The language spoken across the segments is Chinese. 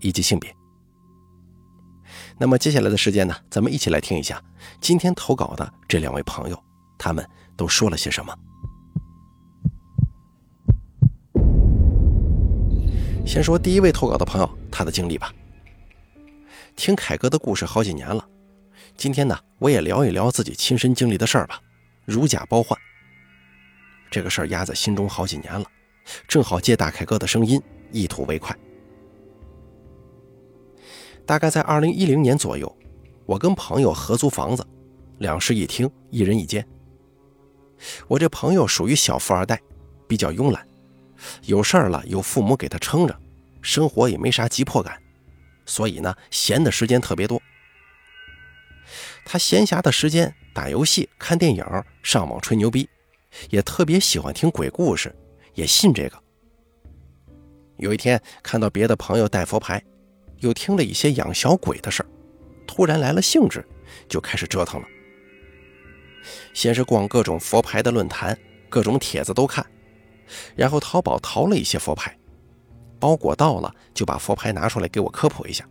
以及性别。那么接下来的时间呢，咱们一起来听一下今天投稿的这两位朋友，他们都说了些什么。先说第一位投稿的朋友，他的经历吧。听凯哥的故事好几年了，今天呢，我也聊一聊自己亲身经历的事儿吧。如假包换，这个事儿压在心中好几年了，正好借大凯哥的声音一吐为快。大概在二零一零年左右，我跟朋友合租房子，两室一厅，一人一间。我这朋友属于小富二代，比较慵懒，有事儿了有父母给他撑着，生活也没啥急迫感，所以呢，闲的时间特别多。他闲暇的时间打游戏、看电影、上网吹牛逼，也特别喜欢听鬼故事，也信这个。有一天看到别的朋友带佛牌。又听了一些养小鬼的事儿，突然来了兴致，就开始折腾了。先是逛各种佛牌的论坛，各种帖子都看，然后淘宝淘了一些佛牌，包裹到了就把佛牌拿出来给我科普一下，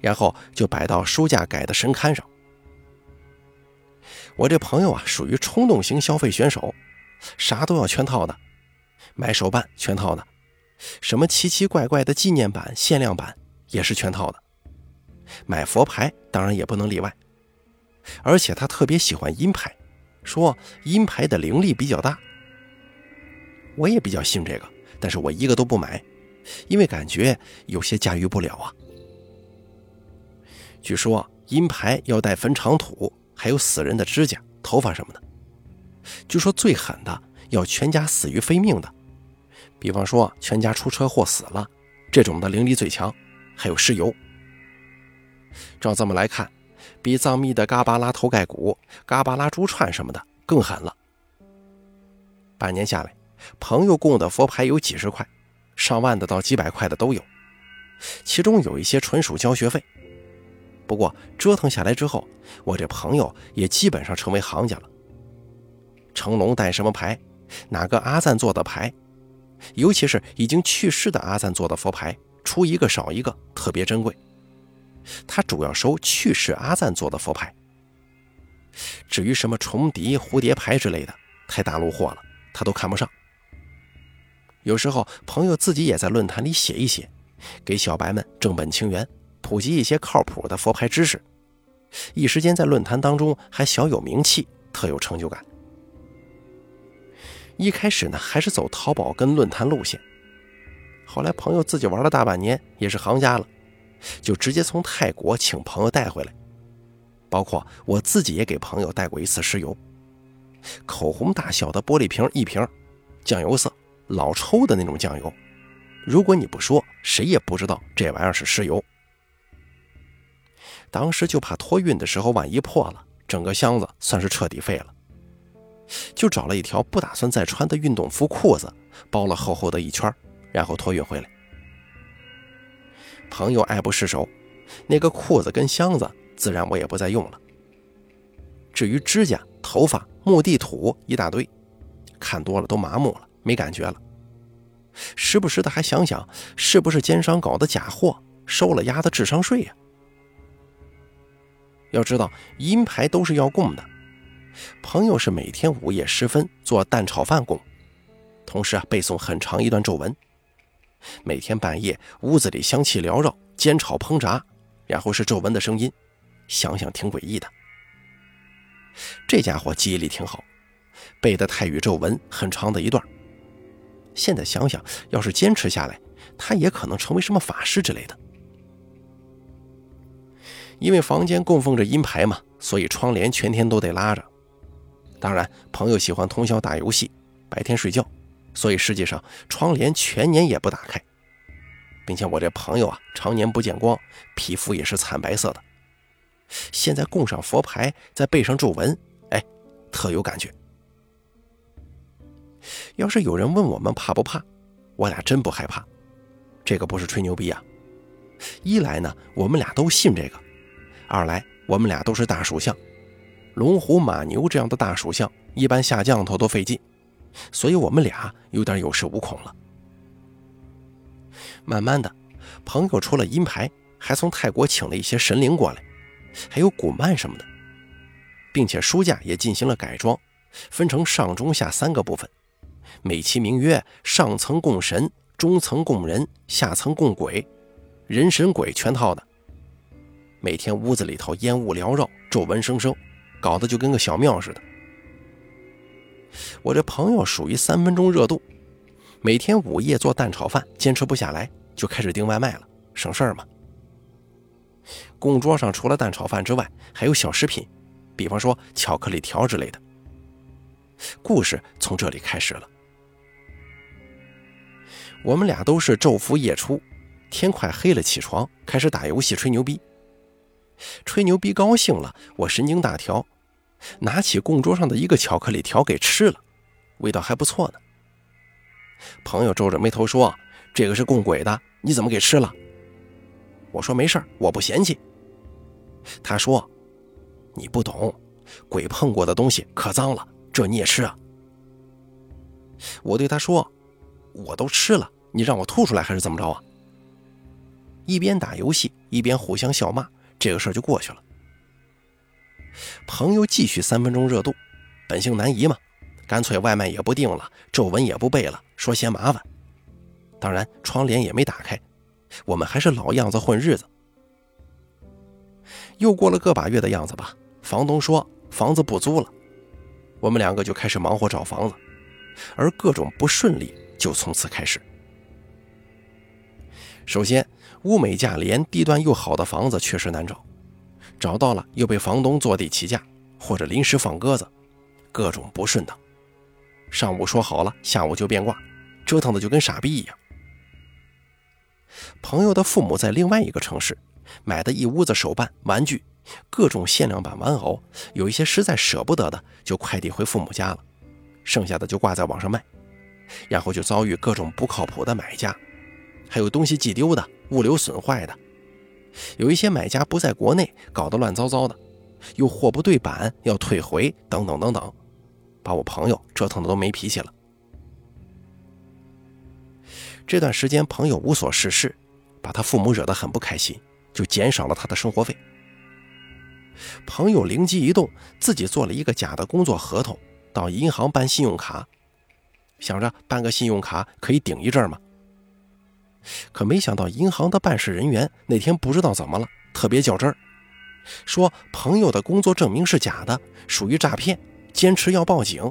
然后就摆到书架改的神龛上。我这朋友啊，属于冲动型消费选手，啥都要全套的，买手办全套的，什么奇奇怪怪的纪念版、限量版。也是全套的，买佛牌当然也不能例外，而且他特别喜欢阴牌，说阴牌的灵力比较大。我也比较信这个，但是我一个都不买，因为感觉有些驾驭不了啊。据说阴牌要带坟场土，还有死人的指甲、头发什么的。据说最狠的要全家死于非命的，比方说全家出车祸死了，这种的灵力最强。还有尸油，照这么来看，比藏密的嘎巴拉头盖骨、嘎巴拉珠串什么的更狠了。半年下来，朋友供的佛牌有几十块，上万的到几百块的都有，其中有一些纯属交学费。不过折腾下来之后，我这朋友也基本上成为行家了。成龙带什么牌，哪个阿赞做的牌，尤其是已经去世的阿赞做的佛牌。出一个少一个，特别珍贵。他主要收去世阿赞做的佛牌。至于什么重笛、蝴蝶牌之类的，太大路货了，他都看不上。有时候朋友自己也在论坛里写一写，给小白们正本清源，普及一些靠谱的佛牌知识。一时间在论坛当中还小有名气，特有成就感。一开始呢，还是走淘宝跟论坛路线。后来朋友自己玩了大半年，也是行家了，就直接从泰国请朋友带回来。包括我自己也给朋友带过一次石油，口红大小的玻璃瓶一瓶，酱油色，老抽的那种酱油。如果你不说，谁也不知道这玩意儿是石油。当时就怕托运的时候万一破了，整个箱子算是彻底废了。就找了一条不打算再穿的运动服裤子，包了厚厚的一圈。然后托运回来，朋友爱不释手，那个裤子跟箱子自然我也不再用了。至于指甲、头发、墓地土一大堆，看多了都麻木了，没感觉了。时不时的还想想，是不是奸商搞的假货，收了丫的智商税呀？要知道阴牌都是要供的，朋友是每天午夜时分做蛋炒饭供，同时啊背诵很长一段咒文。每天半夜，屋子里香气缭绕，煎炒烹炸，然后是皱纹的声音，想想挺诡异的。这家伙记忆力挺好，背的泰语咒文很长的一段。现在想想，要是坚持下来，他也可能成为什么法师之类的。因为房间供奉着阴牌嘛，所以窗帘全天都得拉着。当然，朋友喜欢通宵打游戏，白天睡觉。所以实际上，窗帘全年也不打开。并且我这朋友啊，常年不见光，皮肤也是惨白色的。现在供上佛牌，再背上咒文，哎，特有感觉。要是有人问我们怕不怕，我俩真不害怕。这个不是吹牛逼啊！一来呢，我们俩都信这个；二来，我们俩都是大属相，龙虎马牛这样的大属相，一般下降头都费劲，所以我们俩有点有恃无恐了。慢慢的，朋友除了阴牌，还从泰国请了一些神灵过来，还有古曼什么的，并且书架也进行了改装，分成上中下三个部分，美其名曰上层供神，中层供人，下层供鬼，人神鬼全套的。每天屋子里头烟雾缭绕，皱纹生生，搞得就跟个小庙似的。我这朋友属于三分钟热度。每天午夜做蛋炒饭，坚持不下来，就开始订外卖了，省事儿嘛。供桌上除了蛋炒饭之外，还有小食品，比方说巧克力条之类的。故事从这里开始了。我们俩都是昼伏夜出，天快黑了起床，开始打游戏吹牛逼。吹牛逼高兴了，我神经大条，拿起供桌上的一个巧克力条给吃了，味道还不错呢。朋友皱着眉头说：“这个是供鬼的，你怎么给吃了？”我说：“没事我不嫌弃。”他说：“你不懂，鬼碰过的东西可脏了，这你也吃啊？”我对他说：“我都吃了，你让我吐出来还是怎么着啊？”一边打游戏一边互相笑骂，这个事儿就过去了。朋友继续三分钟热度，本性难移嘛。干脆外卖也不订了，皱纹也不背了，说嫌麻烦。当然，窗帘也没打开，我们还是老样子混日子。又过了个把月的样子吧，房东说房子不租了，我们两个就开始忙活找房子，而各种不顺利就从此开始。首先，物美价廉、地段又好的房子确实难找，找到了又被房东坐地起价，或者临时放鸽子，各种不顺当。上午说好了，下午就变卦，折腾的就跟傻逼一样。朋友的父母在另外一个城市买的一屋子手办、玩具，各种限量版玩偶，有一些实在舍不得的，就快递回父母家了，剩下的就挂在网上卖，然后就遭遇各种不靠谱的买家，还有东西寄丢的、物流损坏的，有一些买家不在国内，搞得乱糟糟的，又货不对版要退回，等等等等。把我朋友折腾的都没脾气了。这段时间，朋友无所事事，把他父母惹得很不开心，就减少了他的生活费。朋友灵机一动，自己做了一个假的工作合同，到银行办信用卡，想着办个信用卡可以顶一阵嘛。可没想到，银行的办事人员那天不知道怎么了，特别较真儿，说朋友的工作证明是假的，属于诈骗。坚持要报警，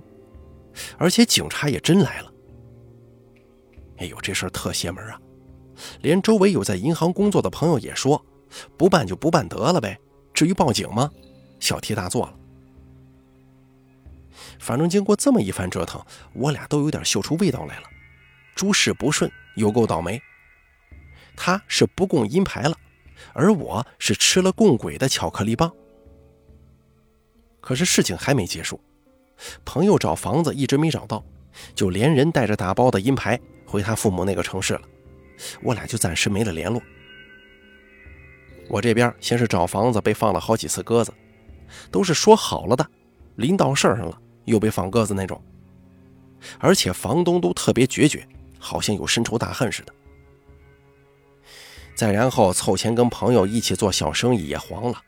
而且警察也真来了。哎呦，这事儿特邪门啊！连周围有在银行工作的朋友也说，不办就不办得了呗，至于报警吗？小题大做了。反正经过这么一番折腾，我俩都有点嗅出味道来了。诸事不顺，有够倒霉。他是不供阴牌了，而我是吃了供鬼的巧克力棒。可是事情还没结束。朋友找房子一直没找到，就连人带着打包的阴牌回他父母那个城市了。我俩就暂时没了联络。我这边先是找房子被放了好几次鸽子，都是说好了的，临到事儿上了又被放鸽子那种。而且房东都特别决绝，好像有深仇大恨似的。再然后凑钱跟朋友一起做小生意也黄了，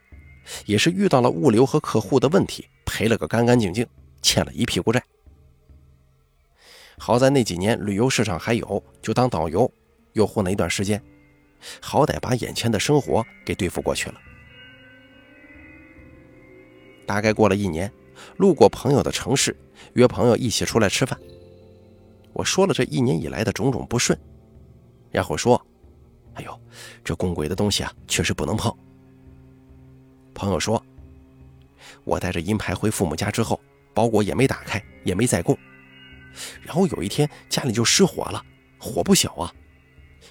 也是遇到了物流和客户的问题，赔了个干干净净。欠了一屁股债，好在那几年旅游市场还有，就当导游，又混了一段时间，好歹把眼前的生活给对付过去了。大概过了一年，路过朋友的城市，约朋友一起出来吃饭。我说了这一年以来的种种不顺，然后说：“哎呦，这供鬼的东西啊，确实不能碰。”朋友说：“我带着银牌回父母家之后。”包裹也没打开，也没再供。然后有一天家里就失火了，火不小啊！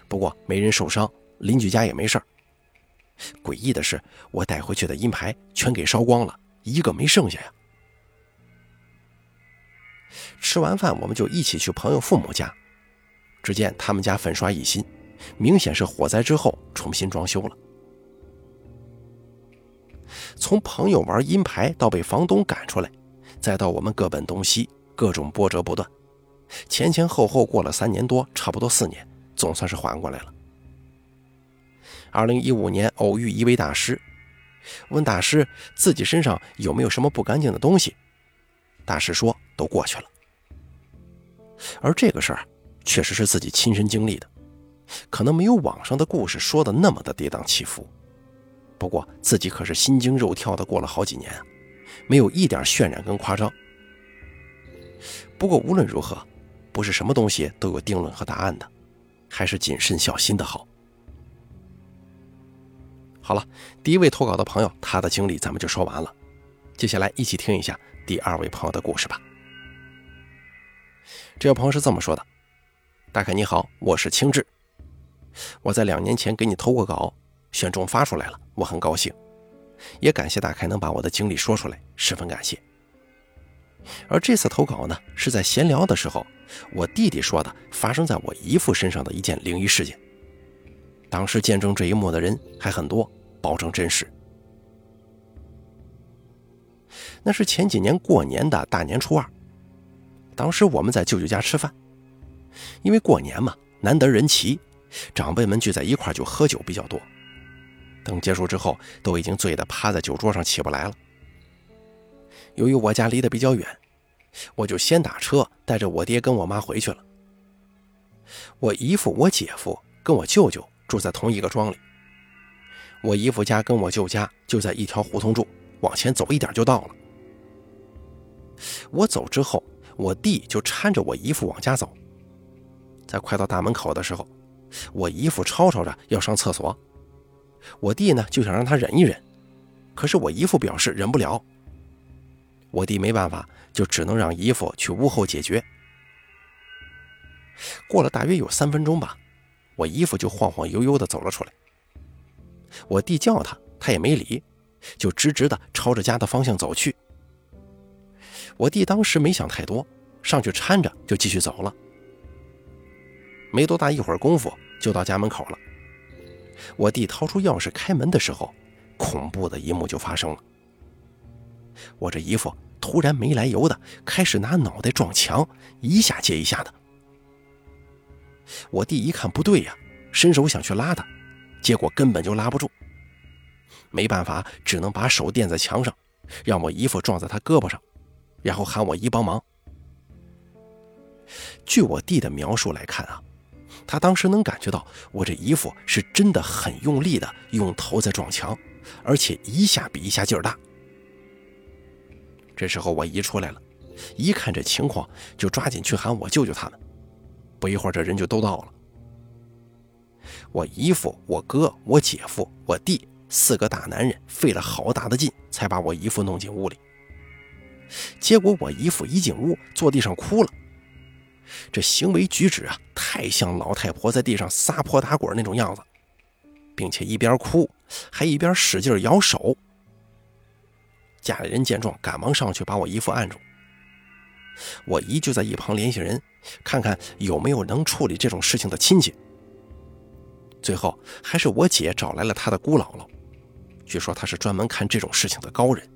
不过没人受伤，邻居家也没事儿。诡异的是，我带回去的银牌全给烧光了，一个没剩下呀。吃完饭，我们就一起去朋友父母家，只见他们家粉刷一新，明显是火灾之后重新装修了。从朋友玩阴牌到被房东赶出来，再到我们各奔东西，各种波折不断，前前后后过了三年多，差不多四年，总算是缓过来了。二零一五年偶遇一位大师，问大师自己身上有没有什么不干净的东西，大师说都过去了。而这个事儿确实是自己亲身经历的，可能没有网上的故事说的那么的跌宕起伏。不过自己可是心惊肉跳的过了好几年，没有一点渲染跟夸张。不过无论如何，不是什么东西都有定论和答案的，还是谨慎小心的好。好了，第一位投稿的朋友，他的经历咱们就说完了，接下来一起听一下第二位朋友的故事吧。这位朋友是这么说的：“大凯你好，我是清志，我在两年前给你投过稿。”选中发出来了，我很高兴，也感谢大开能把我的经历说出来，十分感谢。而这次投稿呢，是在闲聊的时候，我弟弟说的发生在我姨父身上的一件灵异事件。当时见证这一幕的人还很多，保证真实。那是前几年过年的大年初二，当时我们在舅舅家吃饭，因为过年嘛，难得人齐，长辈们聚在一块就喝酒比较多。等结束之后，都已经醉得趴在酒桌上起不来了。由于我家离得比较远，我就先打车带着我爹跟我妈回去了。我姨父、我姐夫跟我舅舅住在同一个庄里。我姨父家跟我舅家就在一条胡同住，往前走一点就到了。我走之后，我弟就搀着我姨父往家走。在快到大门口的时候，我姨父吵吵着要上厕所。我弟呢就想让他忍一忍，可是我姨父表示忍不了。我弟没办法，就只能让姨父去屋后解决。过了大约有三分钟吧，我姨父就晃晃悠悠地走了出来。我弟叫他，他也没理，就直直地朝着家的方向走去。我弟当时没想太多，上去搀着就继续走了。没多大一会儿功夫，就到家门口了。我弟掏出钥匙开门的时候，恐怖的一幕就发生了。我这姨父突然没来由的开始拿脑袋撞墙，一下接一下的。我弟一看不对呀，伸手想去拉他，结果根本就拉不住。没办法，只能把手垫在墙上，让我姨父撞在他胳膊上，然后喊我姨帮忙。据我弟的描述来看啊。他当时能感觉到我这姨父是真的很用力的用头在撞墙，而且一下比一下劲儿大。这时候我姨出来了，一看这情况，就抓紧去喊我舅舅他们。不一会儿，这人就都到了。我姨父、我哥、我姐夫、我弟四个大男人费了好大的劲，才把我姨父弄进屋里。结果我姨父一进屋，坐地上哭了。这行为举止啊，太像老太婆在地上撒泼打滚那种样子，并且一边哭还一边使劲摇手。家里人见状，赶忙上去把我姨父按住。我姨就在一旁联系人，看看有没有能处理这种事情的亲戚。最后还是我姐找来了她的姑姥姥，据说她是专门看这种事情的高人。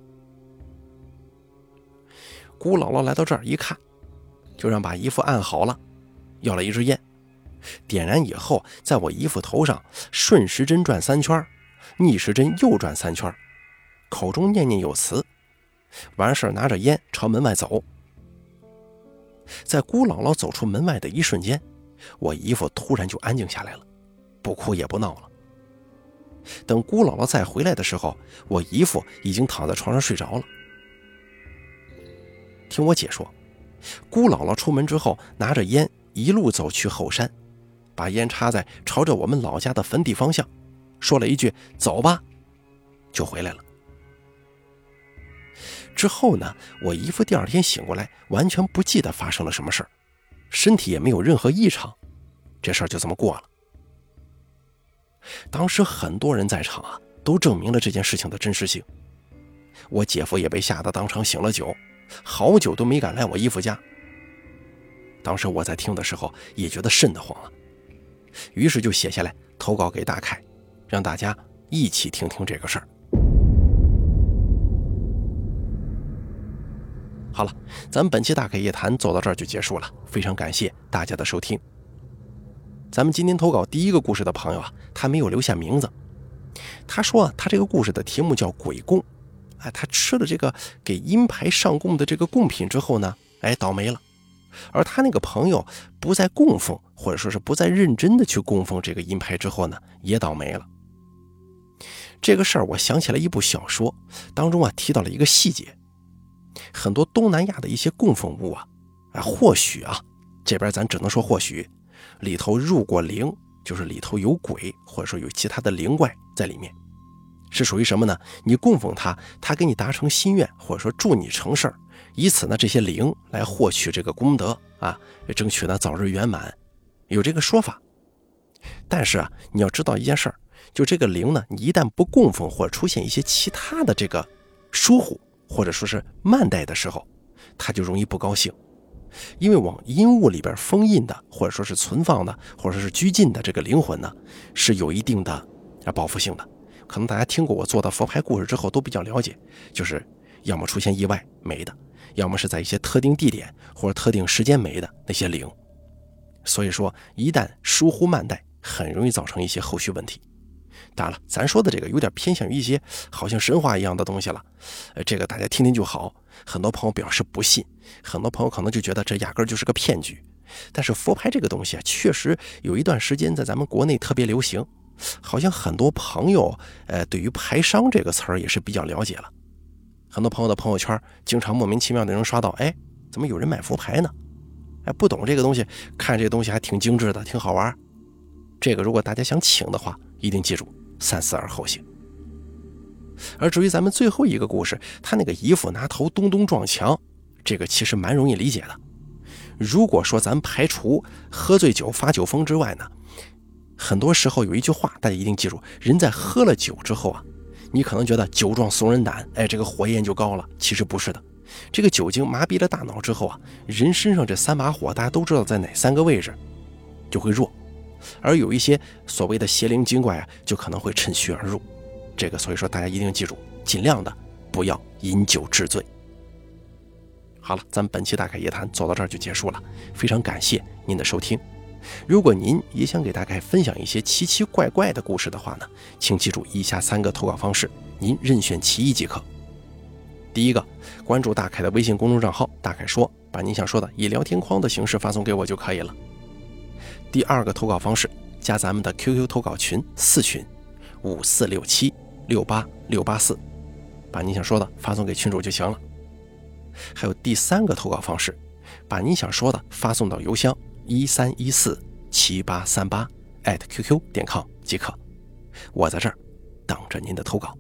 姑姥姥来到这儿一看。就让把姨父按好了，要了一支烟，点燃以后，在我姨父头上顺时针转三圈，逆时针又转三圈，口中念念有词，完事拿着烟朝门外走。在姑姥姥走出门外的一瞬间，我姨父突然就安静下来了，不哭也不闹了。等姑姥姥再回来的时候，我姨父已经躺在床上睡着了。听我姐说。姑姥姥出门之后，拿着烟一路走去后山，把烟插在朝着我们老家的坟地方向，说了一句“走吧”，就回来了。之后呢，我姨夫第二天醒过来，完全不记得发生了什么事儿，身体也没有任何异常，这事儿就这么过了。当时很多人在场啊，都证明了这件事情的真实性。我姐夫也被吓得当场醒了酒，好久都没敢来我姨夫家。当时我在听的时候也觉得瘆得慌了，于是就写下来投稿给大凯，让大家一起听听这个事儿。好了，咱们本期大凯夜谈走到这儿就结束了，非常感谢大家的收听。咱们今天投稿第一个故事的朋友啊，他没有留下名字，他说啊，他这个故事的题目叫鬼供，哎，他吃了这个给阴牌上供的这个贡品之后呢，哎，倒霉了。而他那个朋友不再供奉，或者说是不再认真的去供奉这个阴牌之后呢，也倒霉了。这个事儿我想起来一部小说当中啊提到了一个细节。很多东南亚的一些供奉物啊，啊，或许啊，这边咱只能说或许，里头入过灵，就是里头有鬼，或者说有其他的灵怪在里面，是属于什么呢？你供奉他，他给你达成心愿，或者说助你成事儿，以此呢，这些灵来获取这个功德啊，争取呢早日圆满，有这个说法。但是啊，你要知道一件事儿，就这个灵呢，你一旦不供奉，或者出现一些其他的这个疏忽。或者说是慢待的时候，他就容易不高兴，因为往阴物里边封印的，或者说是存放的，或者说是拘禁的这个灵魂呢，是有一定的啊报复性的。可能大家听过我做的佛牌故事之后，都比较了解，就是要么出现意外没的，要么是在一些特定地点或者特定时间没的那些灵。所以说，一旦疏忽慢待，很容易造成一些后续问题。当然了，咱说的这个有点偏向于一些好像神话一样的东西了，呃，这个大家听听就好。很多朋友表示不信，很多朋友可能就觉得这压根儿就是个骗局。但是佛牌这个东西啊，确实有一段时间在咱们国内特别流行，好像很多朋友呃对于牌商这个词儿也是比较了解了。很多朋友的朋友圈经常莫名其妙的能刷到，哎，怎么有人买佛牌呢？哎，不懂这个东西，看这个东西还挺精致的，挺好玩。这个如果大家想请的话，一定记住。三思而后行。而至于咱们最后一个故事，他那个姨父拿头咚咚撞墙，这个其实蛮容易理解的。如果说咱排除喝醉酒发酒疯之外呢，很多时候有一句话大家一定记住：人在喝了酒之后啊，你可能觉得酒壮怂人胆，哎，这个火焰就高了。其实不是的，这个酒精麻痹了大脑之后啊，人身上这三把火大家都知道在哪三个位置，就会弱。而有一些所谓的邪灵精怪啊，就可能会趁虚而入。这个，所以说大家一定记住，尽量的不要饮酒致醉。好了，咱们本期大凯夜谈走到这儿就结束了，非常感谢您的收听。如果您也想给大概分享一些奇奇怪怪的故事的话呢，请记住以下三个投稿方式，您任选其一即可。第一个，关注大凯的微信公众账号“大凯说”，把您想说的以聊天框的形式发送给我就可以了。第二个投稿方式，加咱们的 QQ 投稿群四群，五四六七六八六八四，把你想说的发送给群主就行了。还有第三个投稿方式，把你想说的发送到邮箱一三一四七八三八艾特 @QQ 点 com 即可。我在这儿等着您的投稿。